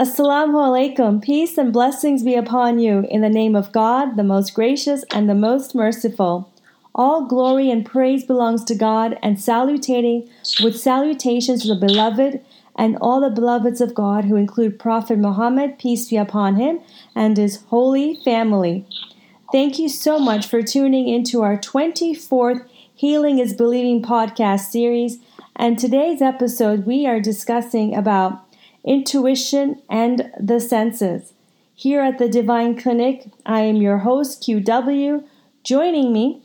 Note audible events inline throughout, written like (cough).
Assalamu alaikum. Peace and blessings be upon you in the name of God, the most gracious and the most merciful. All glory and praise belongs to God, and salutating with salutations to the beloved and all the beloveds of God, who include Prophet Muhammad, peace be upon him, and his holy family. Thank you so much for tuning into our 24th Healing is Believing podcast series. And today's episode, we are discussing about intuition and the senses. Here at the Divine Clinic, I am your host, QW. Joining me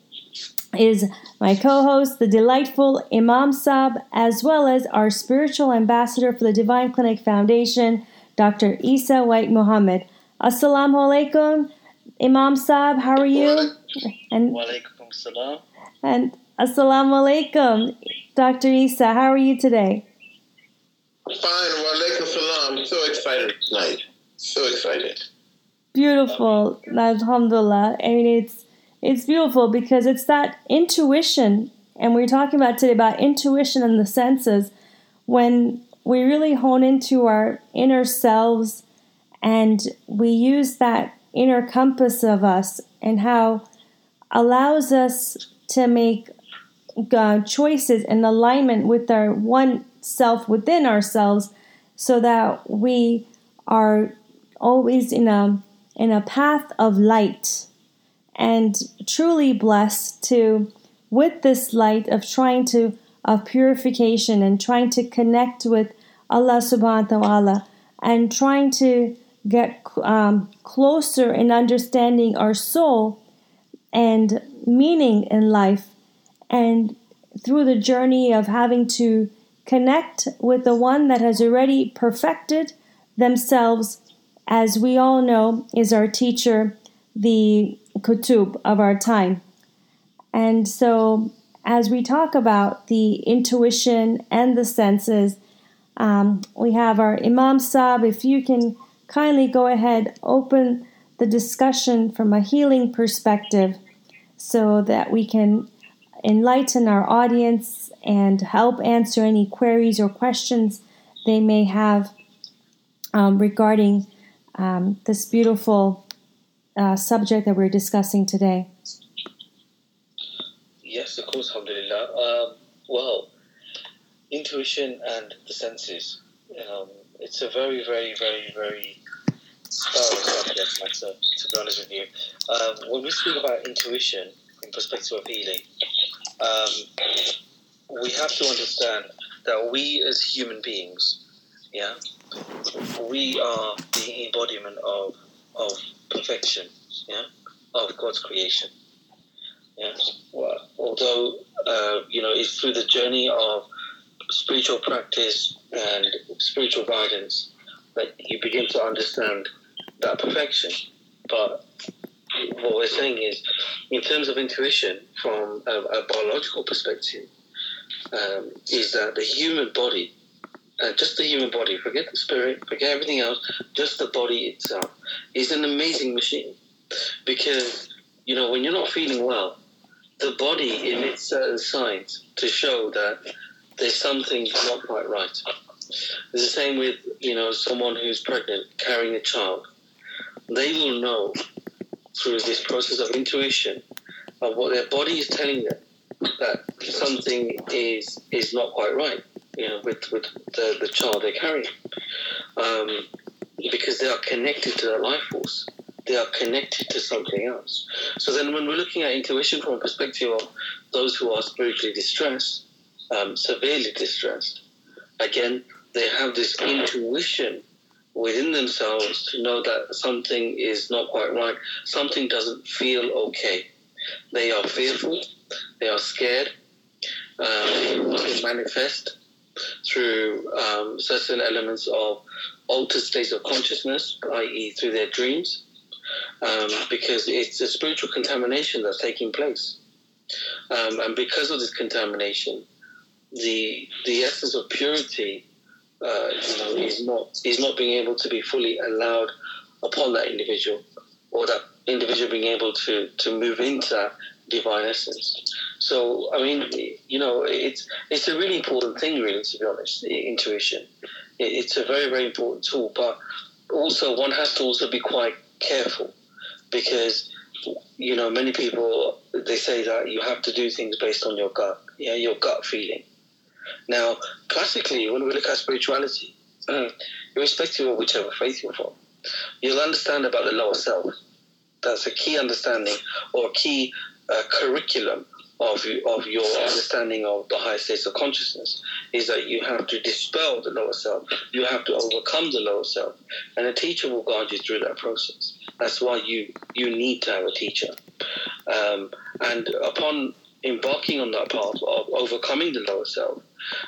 is my co host, the delightful Imam Saab, as well as our spiritual ambassador for the Divine Clinic Foundation, Dr. Isa White Muhammad. Assalamu alaikum, Imam Saab, how are you? And Walaikum salam. And assalamu alaikum, Dr. Isa, how are you today? Fine, walaikum salam. So excited tonight. So excited. Beautiful, alhamdulillah. I mean, it's it's beautiful because it's that intuition, and we're talking about today about intuition and the senses. When we really hone into our inner selves and we use that inner compass of us and how allows us to make uh, choices in alignment with our one self within ourselves so that we are always in a in a path of light and truly blessed to with this light of trying to of purification and trying to connect with Allah subhanahu wa ta'ala and trying to get um, closer in understanding our soul and meaning in life and through the journey of having to connect with the one that has already perfected themselves as we all know is our teacher the kutub of our time. And so, as we talk about the intuition and the senses, um, we have our Imam Saab. If you can kindly go ahead, open the discussion from a healing perspective so that we can enlighten our audience and help answer any queries or questions they may have um, regarding um, this beautiful uh, subject that we're discussing today? Yes, of course, alhamdulillah. Um, well, intuition and the senses. Um, it's a very, very, very, very thorough subject matter, to be honest with you. Um, when we speak about intuition in perspective of healing, um, we have to understand that we as human beings, yeah, we are the embodiment of, of perfection, yeah, of God's creation. Yeah. Although uh, you know it's through the journey of spiritual practice and spiritual guidance that you begin to understand that perfection. But what we're saying is, in terms of intuition, from a, a biological perspective, um, is that the human body uh, just the human body, forget the spirit, forget everything else, just the body itself is an amazing machine. Because, you know, when you're not feeling well, the body emits certain signs to show that there's something not quite right. It's the same with, you know, someone who's pregnant, carrying a child. They will know through this process of intuition of what their body is telling them that something is is not quite right you know, with, with the, the child they're carrying. Um, because they are connected to the life force. They are connected to something else. So then when we're looking at intuition from a perspective of those who are spiritually distressed, um, severely distressed, again, they have this intuition within themselves to know that something is not quite right, something doesn't feel okay. They are fearful, they are scared, um, it manifest through um, certain elements of altered states of consciousness, i.e., through their dreams, um, because it's a spiritual contamination that's taking place. Um, and because of this contamination, the the essence of purity, uh, you know, is not is not being able to be fully allowed upon that individual, or that individual being able to to move into that divine essence. So, I mean, you know, it's it's a really important thing, really, to be honest. Intuition, it's a very very important tool. But also one has to also be quite careful because you know many people they say that you have to do things based on your gut, yeah, your gut feeling. Now, classically, when we look at spirituality, irrespective of whichever faith you're from, you'll understand about the lower self. That's a key understanding or a key uh, curriculum of, of your understanding of the higher states of consciousness is that you have to dispel the lower self. You have to overcome the lower self. And a teacher will guide you through that process. That's why you, you need to have a teacher. Um, and upon embarking on that path of overcoming the lower self,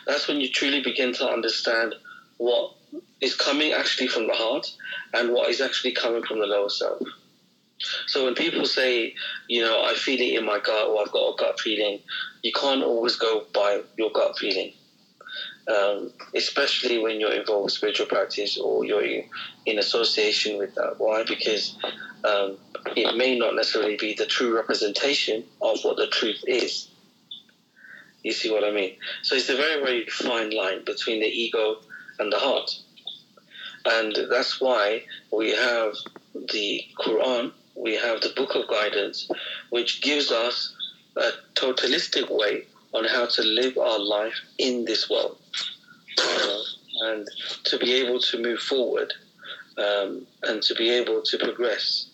that's when you truly begin to understand what is coming actually from the heart and what is actually coming from the lower self. So when people say, you know, I feel it in my gut or I've got a gut feeling, you can't always go by your gut feeling. Um, especially when you're involved with spiritual practice or you're in association with that. Why? Because um, it may not necessarily be the true representation of what the truth is. You see what I mean? So it's a very, very fine line between the ego and the heart. And that's why we have the Quran, we have the Book of Guidance, which gives us a totalistic way on how to live our life in this world. Uh, and to be able to move forward um, and to be able to progress.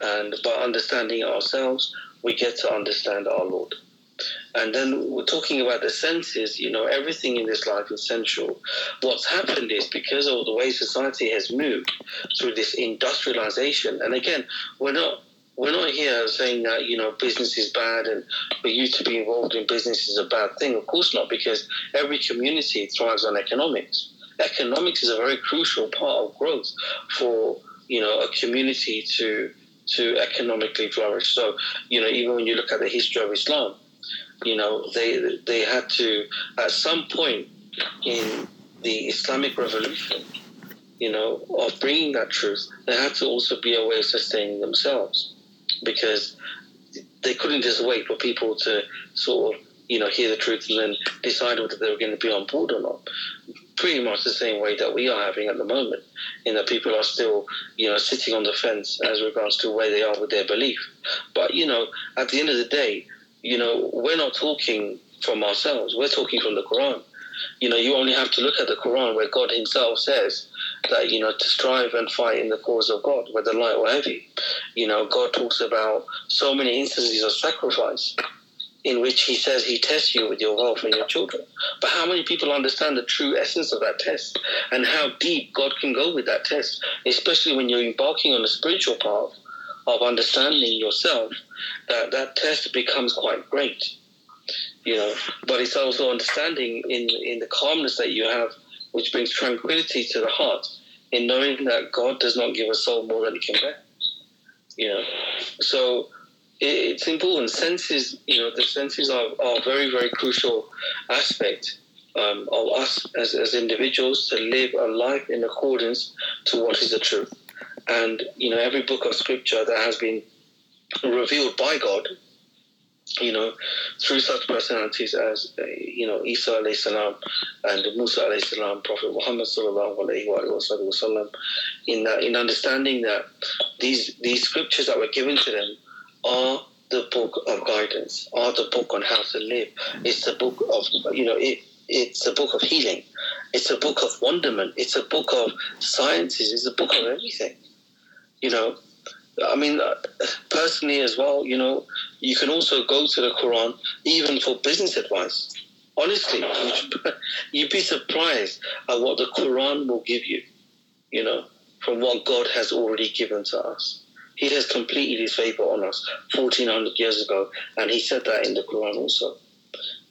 And by understanding ourselves, we get to understand our Lord. And then we're talking about the senses, you know, everything in this life is sensual. What's happened is because of the way society has moved through this industrialization, and again, we're not we're not here saying that you know business is bad and for you to be involved in business is a bad thing. Of course not, because every community thrives on economics. Economics is a very crucial part of growth for you know a community to to economically flourish. So you know even when you look at the history of Islam, you know, they they had to at some point in the Islamic Revolution, you know, of bringing that truth, there had to also be a way of sustaining themselves, because they couldn't just wait for people to sort of you know hear the truth and then decide whether they were going to be on board or not. Pretty much the same way that we are having at the moment, in that people are still, you know, sitting on the fence as regards to where they are with their belief. But you know, at the end of the day, you know, we're not talking from ourselves. We're talking from the Quran. You know, you only have to look at the Quran where God Himself says that, you know, to strive and fight in the cause of God, whether light or heavy. You know, God talks about so many instances of sacrifice in which He says He tests you with your wealth and your children. But how many people understand the true essence of that test and how deep God can go with that test, especially when you're embarking on a spiritual path of understanding yourself, that that test becomes quite great. You know, but it's also understanding in in the calmness that you have, which brings tranquility to the heart, in knowing that God does not give a soul more than it can bear. You know, so it's important. Senses, you know, the senses are, are a very very crucial aspect um, of us as, as individuals to live a life in accordance to what is the truth. And, you know, every book of scripture that has been revealed by God, you know, through such personalities as, uh, you know, Isa alayhi salam and Musa alayhi salam, Prophet Muhammad sallallahu alayhi wa in, that, in understanding that these, these scriptures that were given to them are the book of guidance, are the book on how to live. It's the book of, you know, it, it's a book of healing. It's a book of wonderment. It's a book of sciences. It's a book of everything. You know, I mean, uh, personally as well, you know, you can also go to the Quran even for business advice. Honestly, (laughs) you'd be surprised at what the Quran will give you, you know, from what God has already given to us. He has completed his favor on us 1400 years ago, and he said that in the Quran also.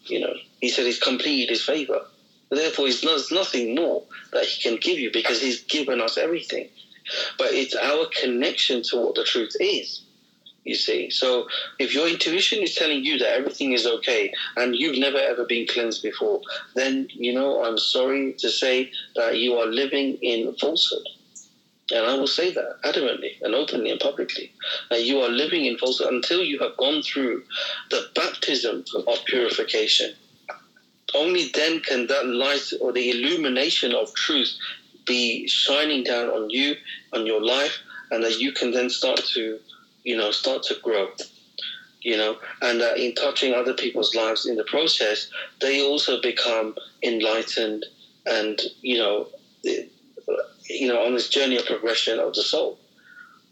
You know, he said he's completed his favor. Therefore, there's nothing more that he can give you because he's given us everything but it's our connection to what the truth is. You see, so if your intuition is telling you that everything is okay and you've never ever been cleansed before, then you know I'm sorry to say that you are living in falsehood. And I will say that adamantly and openly and publicly. That you are living in falsehood until you have gone through the baptism of purification. only then can that light or the illumination of truth be shining down on you, on your life, and that you can then start to, you know, start to grow. You know, and that in touching other people's lives in the process, they also become enlightened and you know, you know, on this journey of progression of the soul.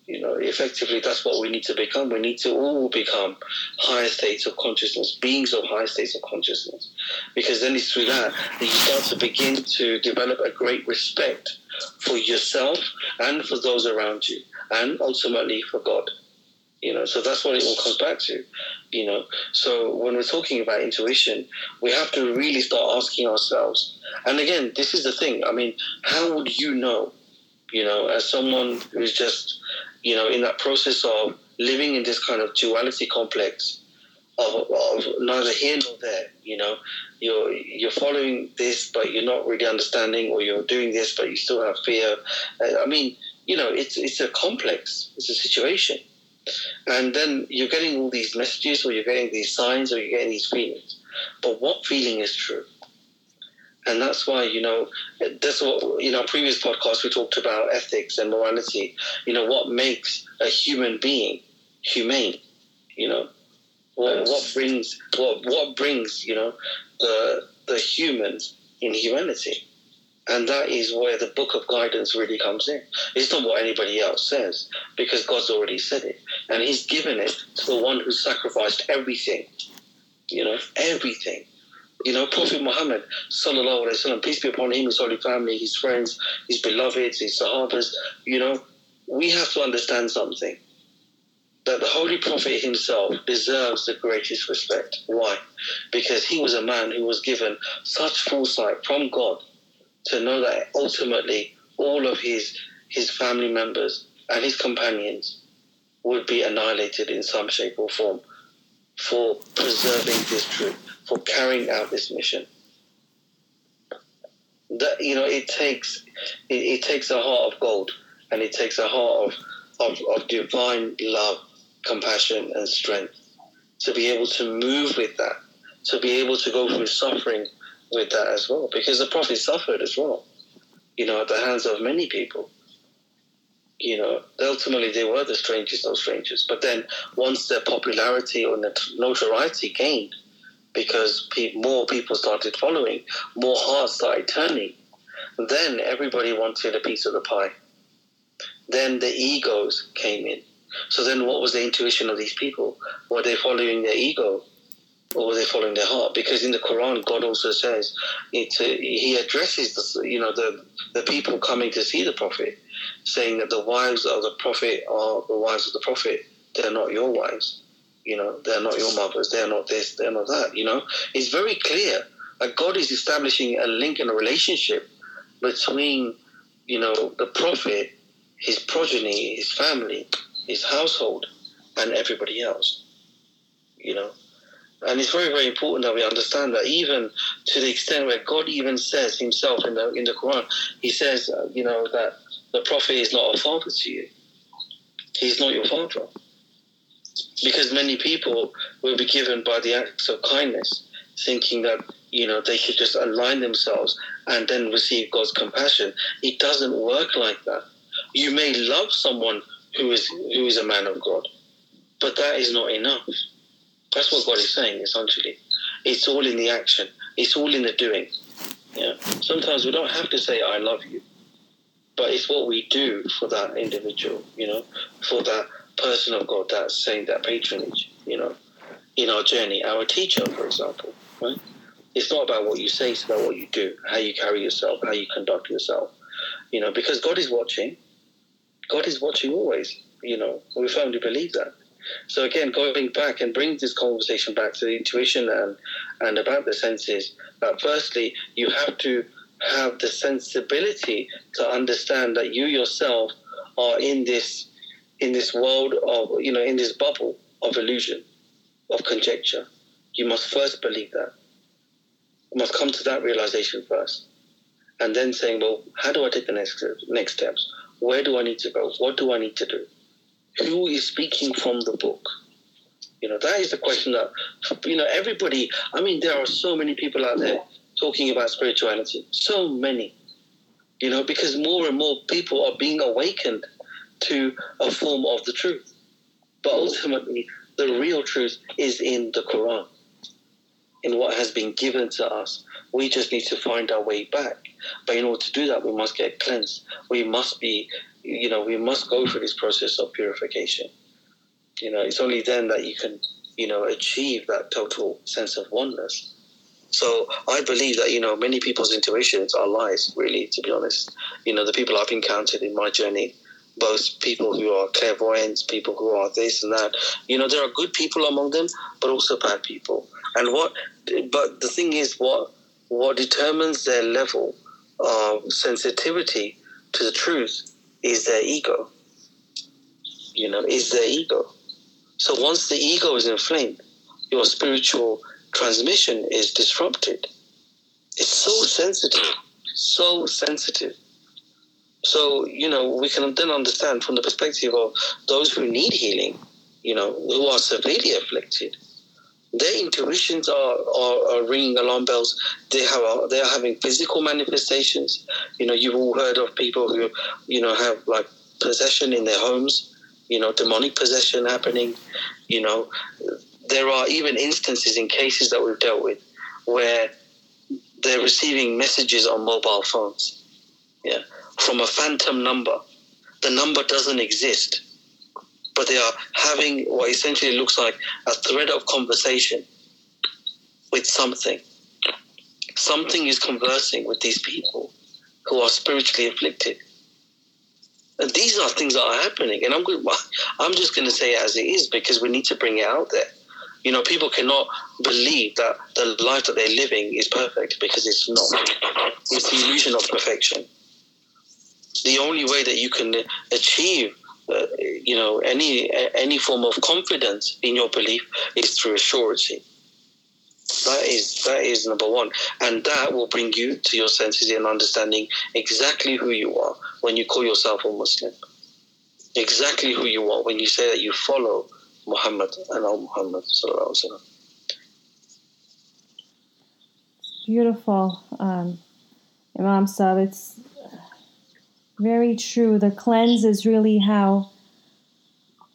You know, effectively, that's what we need to become. We need to all become higher states of consciousness, beings of higher states of consciousness, because then it's through that that you start to begin to develop a great respect for yourself and for those around you, and ultimately for God. You know, so that's what it all comes back to. You know, so when we're talking about intuition, we have to really start asking ourselves. And again, this is the thing. I mean, how would you know? You know, as someone who's just you know, in that process of living in this kind of duality complex of, of neither here nor there, you know, you're you're following this, but you're not really understanding, or you're doing this, but you still have fear. Uh, I mean, you know, it's it's a complex, it's a situation, and then you're getting all these messages, or you're getting these signs, or you're getting these feelings. But what feeling is true? And that's why, you know, that's what, you know, previous podcast we talked about ethics and morality. You know, what makes a human being humane? You know, what, what brings, what, what brings, you know, the, the humans in humanity? And that is where the book of guidance really comes in. It's not what anybody else says, because God's already said it. And He's given it to the one who sacrificed everything. You know, everything you know, Prophet Muhammad, sallallahu alaihi wasallam, peace be upon him, his holy family, his friends, his beloveds, his sahabas, you know, we have to understand something. That the Holy Prophet himself deserves the greatest respect. Why? Because he was a man who was given such foresight from God to know that ultimately all of his his family members and his companions would be annihilated in some shape or form for preserving this truth for carrying out this mission. That you know, it takes it, it takes a heart of gold, and it takes a heart of, of, of divine love, compassion, and strength to be able to move with that, to be able to go through suffering with that as well, because the prophet suffered as well, you know, at the hands of many people you know, ultimately they were the strangers, of strangers. But then once their popularity or notoriety gained, because pe- more people started following, more hearts started turning. Then everybody wanted a piece of the pie. Then the egos came in. So then what was the intuition of these people? Were they following their ego or were they following their heart? Because in the Quran, God also says it, uh, He addresses the, you know the the people coming to see the Prophet, saying that the wives of the Prophet are the wives of the Prophet. They're not your wives. You know, they're not your mothers. They're not this. They're not that. You know, it's very clear that God is establishing a link and a relationship between, you know, the prophet, his progeny, his family, his household, and everybody else. You know, and it's very, very important that we understand that even to the extent where God even says himself in the in the Quran, he says, uh, you know, that the prophet is not a father to you. He's not your father because many people will be given by the acts of kindness, thinking that you know they could just align themselves and then receive God's compassion. It doesn't work like that. You may love someone who is who is a man of God, but that is not enough. That's what God is saying essentially. It's all in the action. It's all in the doing. Yeah. Sometimes we don't have to say I love you, but it's what we do for that individual. You know, for that person of God that's saying that patronage, you know, in our journey. Our teacher, for example, right? It's not about what you say, it's about what you do, how you carry yourself, how you conduct yourself. You know, because God is watching. God is watching always, you know. We firmly believe that. So again, going back and bringing this conversation back to the intuition and, and about the senses, that firstly, you have to have the sensibility to understand that you yourself are in this in this world of, you know, in this bubble of illusion, of conjecture. You must first believe that. You must come to that realization first. And then saying, well, how do I take the next, next steps? Where do I need to go? What do I need to do? Who is speaking from the book? You know, that is the question that, you know, everybody, I mean, there are so many people out there talking about spirituality. So many. You know, because more and more people are being awakened to a form of the truth. But ultimately, the real truth is in the Quran, in what has been given to us. We just need to find our way back. But in order to do that, we must get cleansed. We must be, you know, we must go through this process of purification. You know, it's only then that you can, you know, achieve that total sense of oneness. So I believe that, you know, many people's intuitions are lies, really, to be honest. You know, the people I've encountered in my journey, both people who are clairvoyants, people who are this and that, you know, there are good people among them, but also bad people. And what, but the thing is, what, what determines their level of sensitivity to the truth is their ego. You know, is their ego. So once the ego is inflamed, your spiritual transmission is disrupted. It's so sensitive, so sensitive. So, you know, we can then understand from the perspective of those who need healing, you know, who are severely afflicted, their intuitions are, are, are ringing alarm bells. They have they are having physical manifestations. You know, you've all heard of people who, you know, have like possession in their homes you know, demonic possession happening. You know, there are even instances in cases that we've dealt with where they're receiving messages on mobile phones, yeah, from a phantom number. The number doesn't exist, but they are having what essentially looks like a thread of conversation with something. Something is conversing with these people who are spiritually afflicted. And these are things that are happening, and I'm going. (laughs) I'm just going to say it as it is because we need to bring it out there. You know, people cannot believe that the life that they're living is perfect because it's not. It's the illusion of perfection. The only way that you can achieve, uh, you know, any any form of confidence in your belief is through assurance. That is that is number one, and that will bring you to your senses and understanding exactly who you are when you call yourself a Muslim. Exactly who you are when you say that you follow Muhammad and Al Muhammad Beautiful, um, Imam Saab. It's very true. The cleanse is really how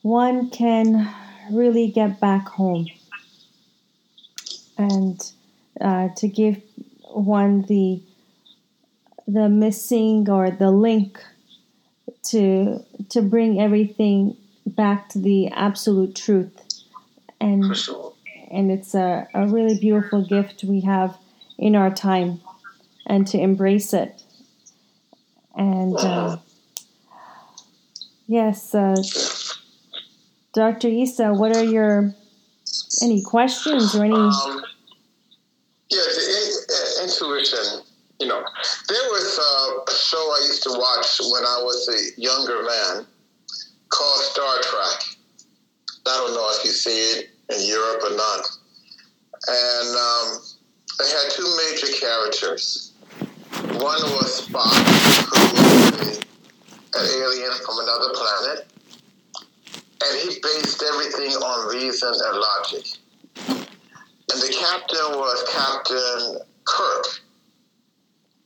one can really get back home. And uh, to give one the the missing or the link to to bring everything back to the absolute truth. And and it's a, a really beautiful gift we have in our time and to embrace it and uh, yes uh, dr isa what are your any questions or any um, yeah, in, uh, intuition. You know, there was uh, a show I used to watch when I was a younger man called Star Trek. I don't know if you see it in Europe or not. And um, they had two major characters. One was Spock, an alien from another planet, and he based everything on reason and logic and the captain was Captain Kirk,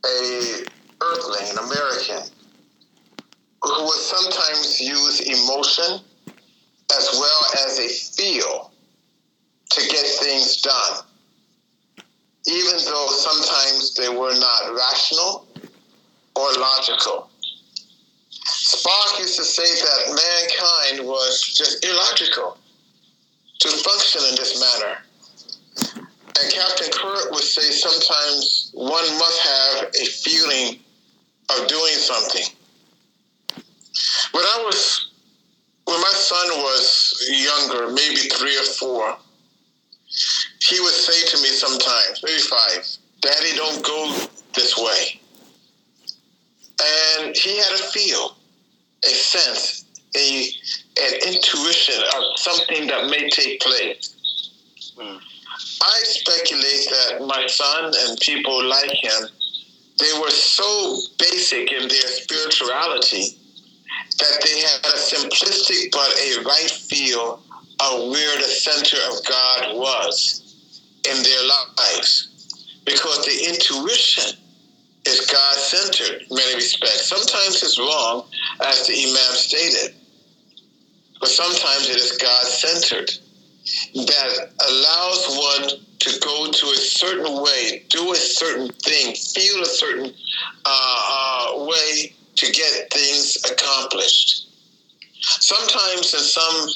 a Earthling, an American, who would sometimes use emotion as well as a feel to get things done, even though sometimes they were not rational or logical. Spock used to say that mankind was just illogical to function in this manner. And Captain Kirk would say sometimes one must have a feeling of doing something. When I was, when my son was younger, maybe three or four, he would say to me sometimes, maybe five, Daddy, don't go this way. And he had a feel, a sense, a, an intuition of something that may take place. Mm. I speculate that my son and people like him, they were so basic in their spirituality that they had a simplistic but a right feel of where the center of God was in their lives. Because the intuition centered in many respects. Sometimes it's wrong, as the Imam stated, but sometimes it is God centered that allows one to go to a certain way, do a certain thing, feel a certain uh, uh, way to get things accomplished. Sometimes in some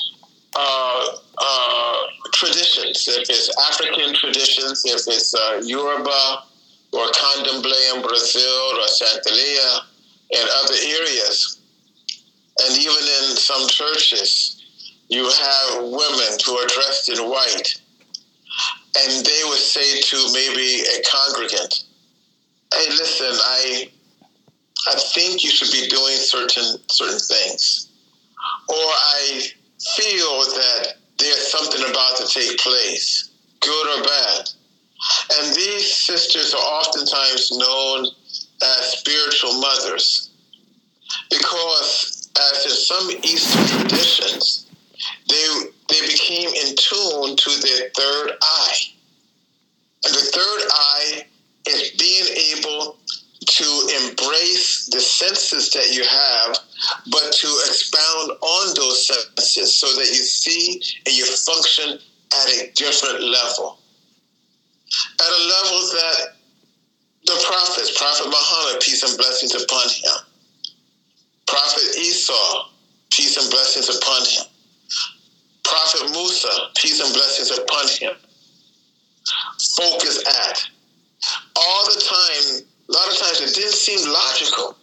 uh, uh traditions, if it's African traditions, if it's uh, Yoruba or Candomblé in Brazil or Santeria and other areas, and even in some churches, you have women who are dressed in white, and they would say to maybe a congregant, "Hey, listen, I, I think you should be doing certain certain things, or I feel that there's something about to take place, good or bad." And these sisters are oftentimes known as spiritual mothers because, as in some Eastern traditions, they, they became in tune to their third eye. And the third eye is being able to embrace the senses that you have, but to expound on those senses so that you see and you function at a different level. At a level that the prophets, Prophet Muhammad, peace and blessings upon him, Prophet Isa, peace and blessings upon him. Prophet Musa, peace and blessings upon him. Focus at. All the time, a lot of times it didn't seem logical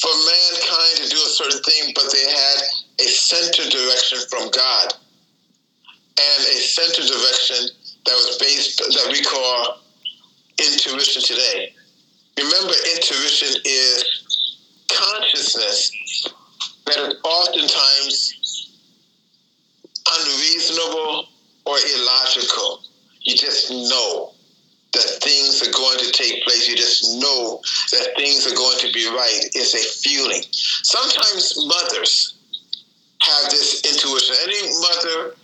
for mankind to do a certain thing, but they had a center direction from God and a center direction that was based, that we call intuition today. Remember, intuition is consciousness that is oftentimes unreasonable or illogical. You just know that things are going to take place. You just know that things are going to be right. It's a feeling. Sometimes mothers have this intuition. Any mother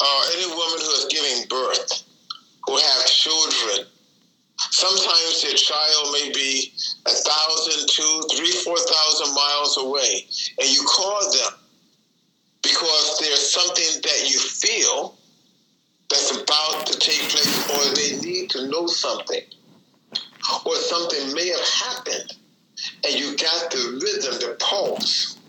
or any woman who birth, who have children, Sometimes your child may be a thousand, two, three, four thousand miles away, and you call them because there's something that you feel that's about to take place, or they need to know something, or something may have happened, and you got the rhythm, the pulse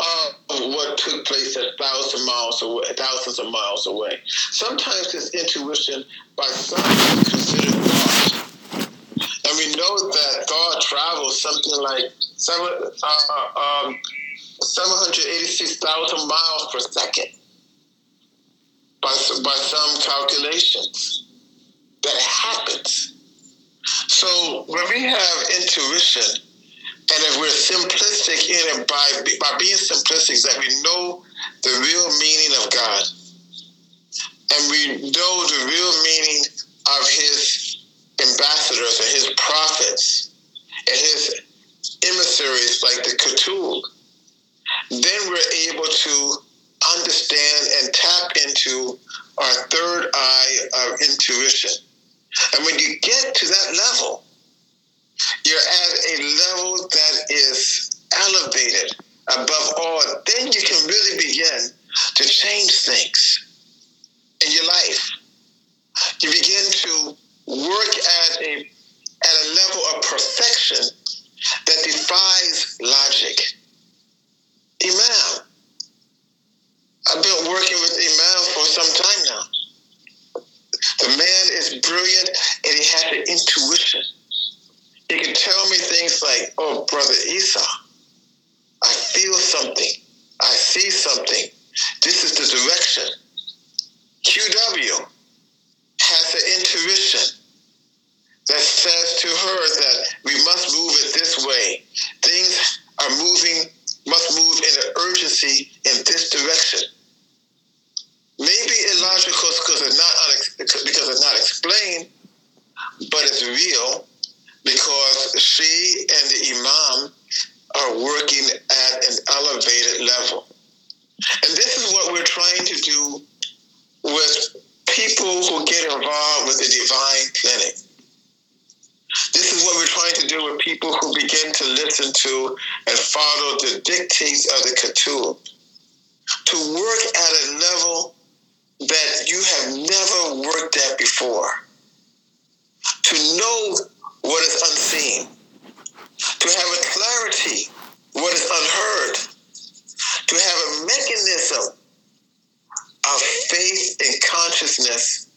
of what took place a thousand miles away, thousands of miles away. Sometimes it's intuition by some considered thought. and we know that thought travels something like seven, uh, um, 786,000 miles per second by, by some calculations. That happens. So when we have intuition, and if we're simplistic in it by, by being simplistic, that we know the real meaning of God, and we know the real meaning of His ambassadors and his prophets and his emissaries like the Ketul, then we're able to understand and tap into our third eye of intuition. And when you get to that level, you're at a level that is elevated above all. Then you can really begin to change things in your life. You begin to work at a at a level of perfection that defies logic. Imam. I've been working with Imam for some time now. The man is brilliant and he has an intuition. He can tell me things like, oh, Brother Isa, I feel something. I see something. This is the direction. QW has an intuition that says to her that we must move it this way. Things are moving, must move in an urgency in this direction. Maybe illogical because it's not because it's not explained, but it's real because she and the imam are working at an elevated level. And this is what we're trying to do with people who get involved with the divine clinic. This is what we're trying to do with people who begin to listen to and follow the dictates of the Ketub. To work at a level that you have never worked at before. To know what is unseen. To have a clarity what is unheard. To have a mechanism of faith and consciousness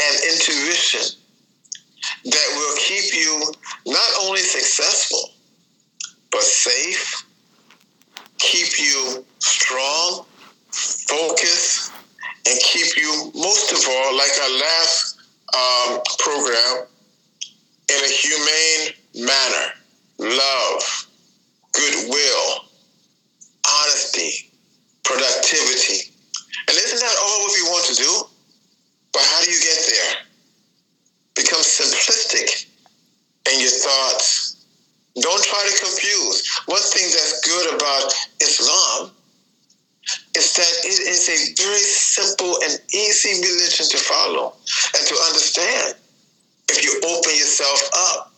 and intuition that will keep you not only successful, but safe, keep you strong, focused, and keep you, most of all, like our last um, program, in a humane manner. Love, goodwill, honesty, productivity. And isn't that all what we want to do? But how do you get there? Become simplistic in your thoughts. Don't try to confuse. One thing that's good about Islam is that it is a very simple and easy religion to follow and to understand if you open yourself up.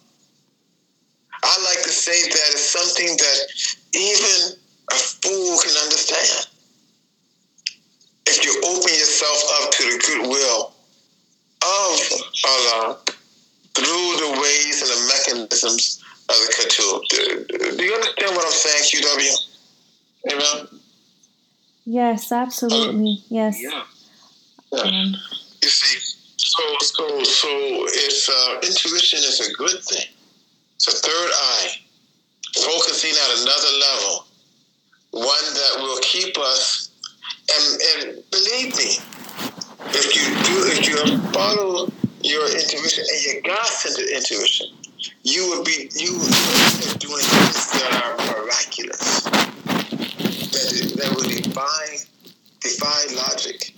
I like to say that it's something that even a fool can understand. If you open yourself up to the goodwill of Allah through the ways and the mechanisms of the Ketub. Do, do you understand what I'm saying, QW? Amen. Yes, absolutely. Yes. Yeah. yeah. Um, you see, so so so it's uh, intuition is a good thing. It's a third eye, focusing at another level, one that will keep us. And and believe me, if you do, if you follow your intuition and your God-centered intuition, you will be you will be doing things that are miraculous, that that will defy defy logic.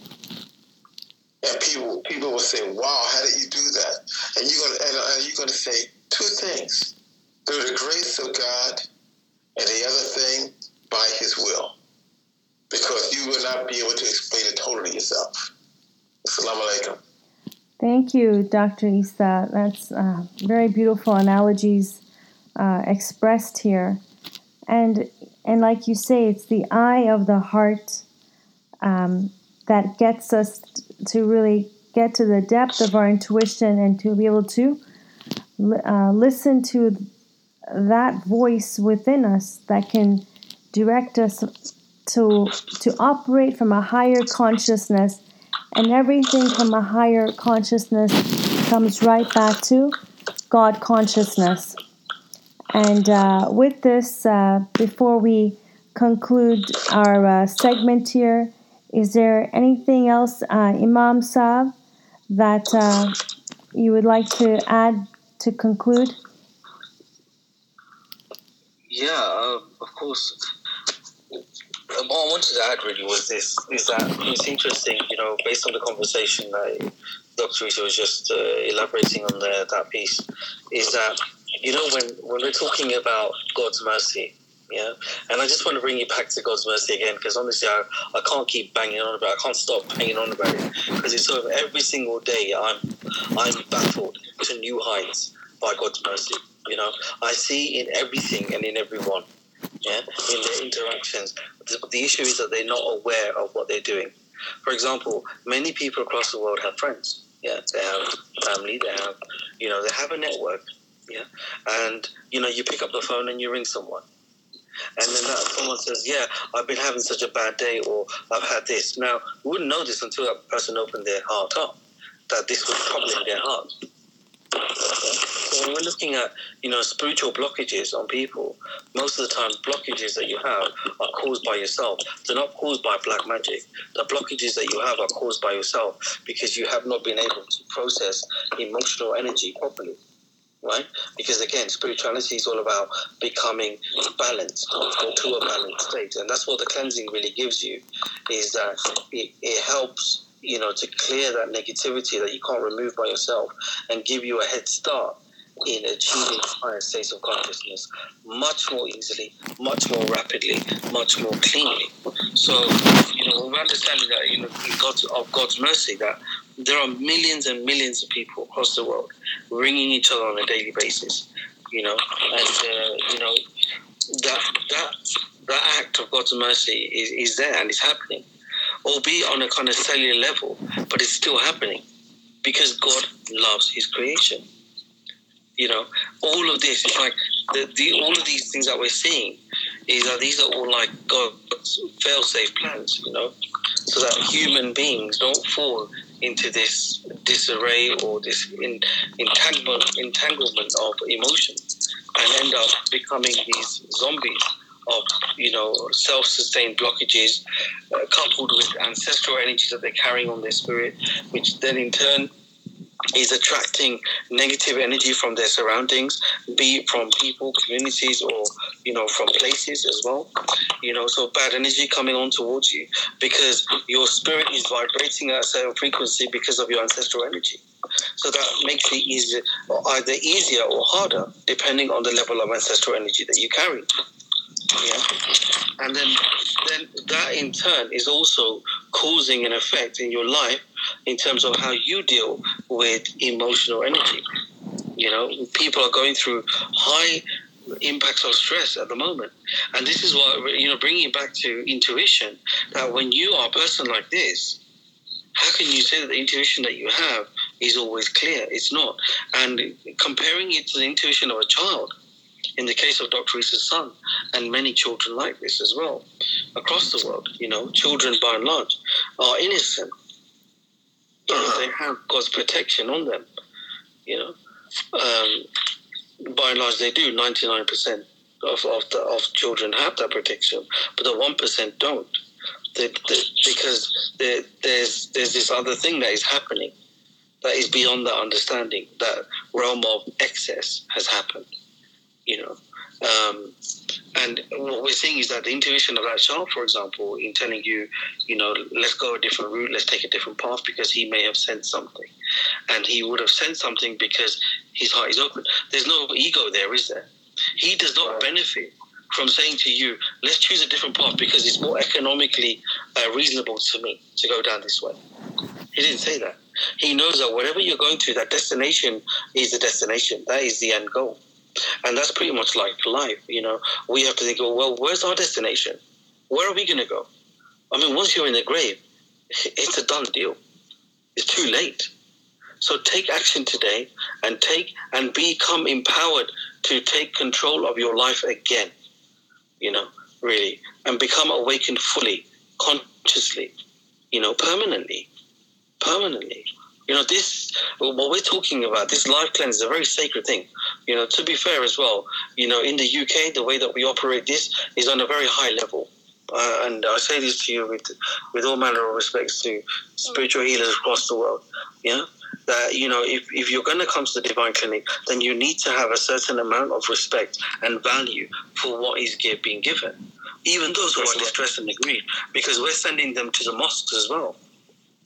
And people people will say, "Wow, how did you do that?" And you're gonna and, and you're gonna say two things: through the grace of God, and the other thing by His will, because you will not be able to explain it totally yourself. Assalamu alaikum. Thank you, Dr. Isa. That's uh, very beautiful analogies uh, expressed here, and and like you say, it's the eye of the heart um, that gets us to really get to the depth of our intuition and to be able to uh, listen to that voice within us that can direct us to to operate from a higher consciousness and everything from a higher consciousness comes right back to God consciousness. And uh, with this, uh, before we conclude our uh, segment here, is there anything else, uh, Imam Saab, that uh, you would like to add to conclude? Yeah, uh, of course what I wanted to add really was this: is that it's interesting, you know, based on the conversation that Dr. Rita was just uh, elaborating on the, that piece, is that you know when when we're talking about God's mercy, yeah, and I just want to bring you back to God's mercy again because honestly, I, I can't keep banging on about, it. I can't stop banging on about it because it's sort of every single day I'm I'm baffled to new heights by God's mercy. You know, I see in everything and in everyone yeah, in their interactions. The, the issue is that they're not aware of what they're doing. For example, many people across the world have friends. Yeah, they have family. They have, you know, they have a network. Yeah, and you know, you pick up the phone and you ring someone, and then that someone says, "Yeah, I've been having such a bad day," or "I've had this." Now, we wouldn't know this until that person opened their heart up, that this was problem in their heart. So when we're looking at, you know, spiritual blockages on people, most of the time blockages that you have are caused by yourself. They're not caused by black magic. The blockages that you have are caused by yourself because you have not been able to process emotional energy properly. Right? Because again, spirituality is all about becoming balanced or to a balanced state. And that's what the cleansing really gives you, is that it, it helps you know, to clear that negativity that you can't remove by yourself and give you a head start in achieving higher states of consciousness much more easily, much more rapidly, much more cleanly. So, you know, we're understanding that, you know, God's, of God's mercy, that there are millions and millions of people across the world ringing each other on a daily basis. You know, and uh, you know that that that act of God's mercy is, is there and it's happening, albeit on a kind of cellular level, but it's still happening because God loves His creation. You know, all of this is like the, the all of these things that we're seeing is that these are all like God's fail-safe plans. You know, so that human beings don't fall into this disarray or this in, entanglement entanglement of emotion and end up becoming these zombies of you know self-sustained blockages uh, coupled with ancestral energies that they're carrying on their spirit which then in turn is attracting negative energy from their surroundings, be it from people, communities, or you know from places as well. You know, so bad energy coming on towards you because your spirit is vibrating at a certain frequency because of your ancestral energy. So that makes it easier, either easier or harder, depending on the level of ancestral energy that you carry. Yeah, and then then that in turn is also causing an effect in your life in terms of how you deal with emotional energy. You know, people are going through high impacts of stress at the moment. And this is what, you know, bringing it back to intuition, that when you are a person like this, how can you say that the intuition that you have is always clear? It's not. And comparing it to the intuition of a child, in the case of Dr. Isa's son, and many children like this as well, across the world, you know, children by and large are innocent they have God's protection on them. You know, um, by and large, they do. Ninety nine percent of of, the, of children have that protection, but the one percent don't. They, they, because there's there's this other thing that is happening that is beyond that understanding. That realm of excess has happened. You know, um, and what we're seeing is that the intuition of that child, for example, in telling you, you know, let's go a different route, let's take a different path, because he may have sensed something. And he would have sensed something because his heart is open. There's no ego there, is there? He does not benefit from saying to you, let's choose a different path because it's more economically uh, reasonable to me to go down this way. He didn't say that. He knows that whatever you're going to, that destination is the destination. That is the end goal. And that's pretty much like life, you know. We have to think, well, where's our destination? Where are we going to go? I mean, once you're in the grave, (laughs) it's a done deal. It's too late. So take action today and take and become empowered to take control of your life again. You know, really, and become awakened fully, consciously, you know, permanently. Permanently. You know, this, what we're talking about, this life cleanse is a very sacred thing. You know, to be fair as well, you know, in the UK, the way that we operate this is on a very high level. Uh, and I say this to you with, with all manner of respects to spiritual healers across the world. Yeah, that you know, if, if you're going to come to the divine clinic, then you need to have a certain amount of respect and value for what is being given, even those who are distressed and aggrieved, because we're sending them to the mosques as well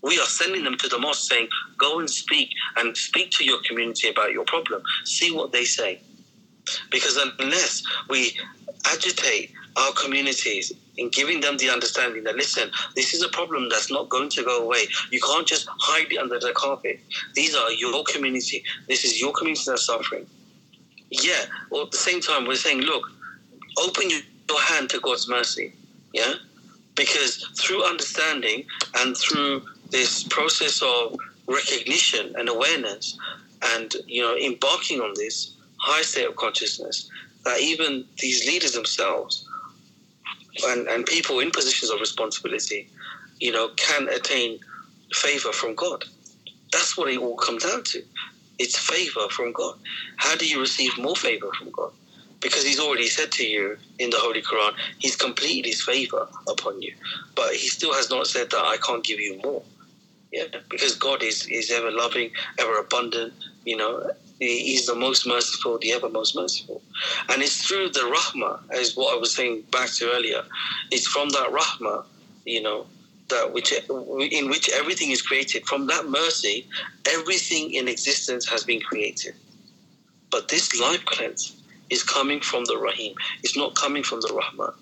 we are sending them to the mosque saying, go and speak and speak to your community about your problem. See what they say. Because unless we agitate our communities in giving them the understanding that, listen, this is a problem that's not going to go away. You can't just hide it under the carpet. These are your community. This is your community that's suffering. Yeah, well, at the same time, we're saying, look, open your hand to God's mercy. Yeah? Because through understanding and through this process of recognition and awareness and you know embarking on this high state of consciousness that even these leaders themselves and, and people in positions of responsibility you know can attain favor from god that's what it all comes down to it's favor from god how do you receive more favor from god because he's already said to you in the Holy Quran, he's completed his favor upon you. But he still has not said that I can't give you more. Yeah, because God is, is ever loving, ever abundant, you know, He's the most merciful, the ever most merciful. And it's through the rahmah, as what I was saying back to earlier. It's from that rahmah, you know, that which in which everything is created. From that mercy, everything in existence has been created. But this life cleanse is coming from the Rahim. It's not coming from the Rahman.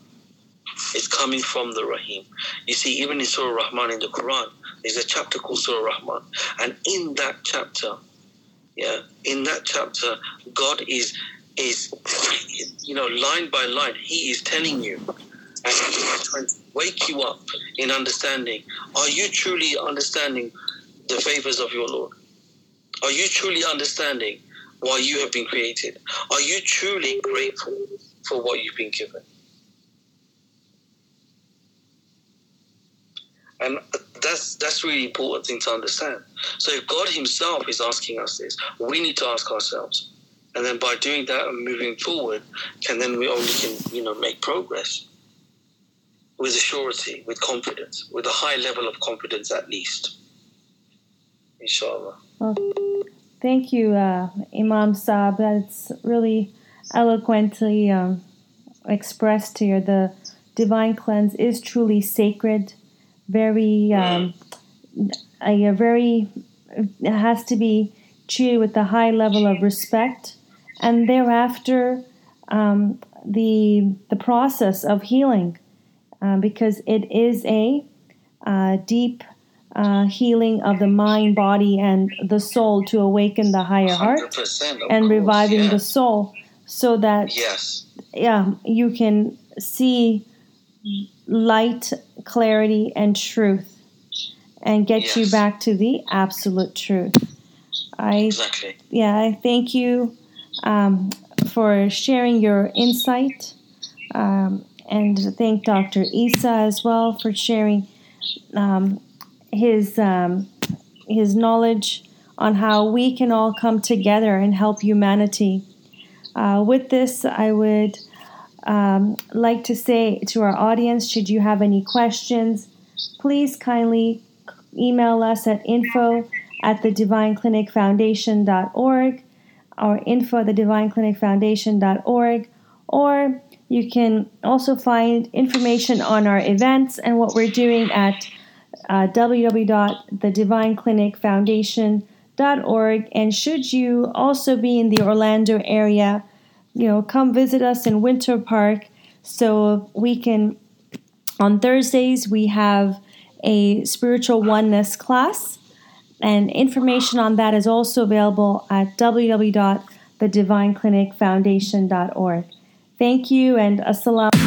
It's coming from the Rahim. You see, even in Surah Rahman in the Quran, There's a chapter called Surah Rahman. And in that chapter, yeah, in that chapter, God is is you know, line by line, He is telling you and trying to wake you up in understanding. Are you truly understanding the favors of your Lord? Are you truly understanding why you have been created? Are you truly grateful for what you've been given? And that's that's really important thing to understand. So if God Himself is asking us this, we need to ask ourselves. And then by doing that and moving forward, can then we only can, you know, make progress with surety, with confidence, with a high level of confidence at least. Inshallah. Well, thank you, uh, Imam Saab. That's really eloquently um, expressed here. The divine cleanse is truly sacred, very, um, a, very, it has to be treated with a high level of respect, and thereafter, um, the the process of healing, uh, because it is a uh, deep uh, healing of the mind, body, and the soul to awaken the higher heart and course, reviving yeah. the soul so that Yes. yeah you can see light clarity and truth and get you back to the absolute truth. I Exactly. yeah i thank you um, for sharing your insight um, and thank dr isa as well for sharing um, his um, his knowledge on how we can all come together and help humanity. Uh, with this i would um, like to say to our audience should you have any questions please kindly email us at info at the divineclinicfoundation.org or info at the divineclinicfoundation.org or you can also find information on our events and what we're doing at uh, www.thedivineclinicfoundation.org and should you also be in the Orlando area you know come visit us in Winter Park so we can on Thursdays we have a spiritual oneness class and information on that is also available at www.thedivineclinicfoundation.org. Thank you and assalamu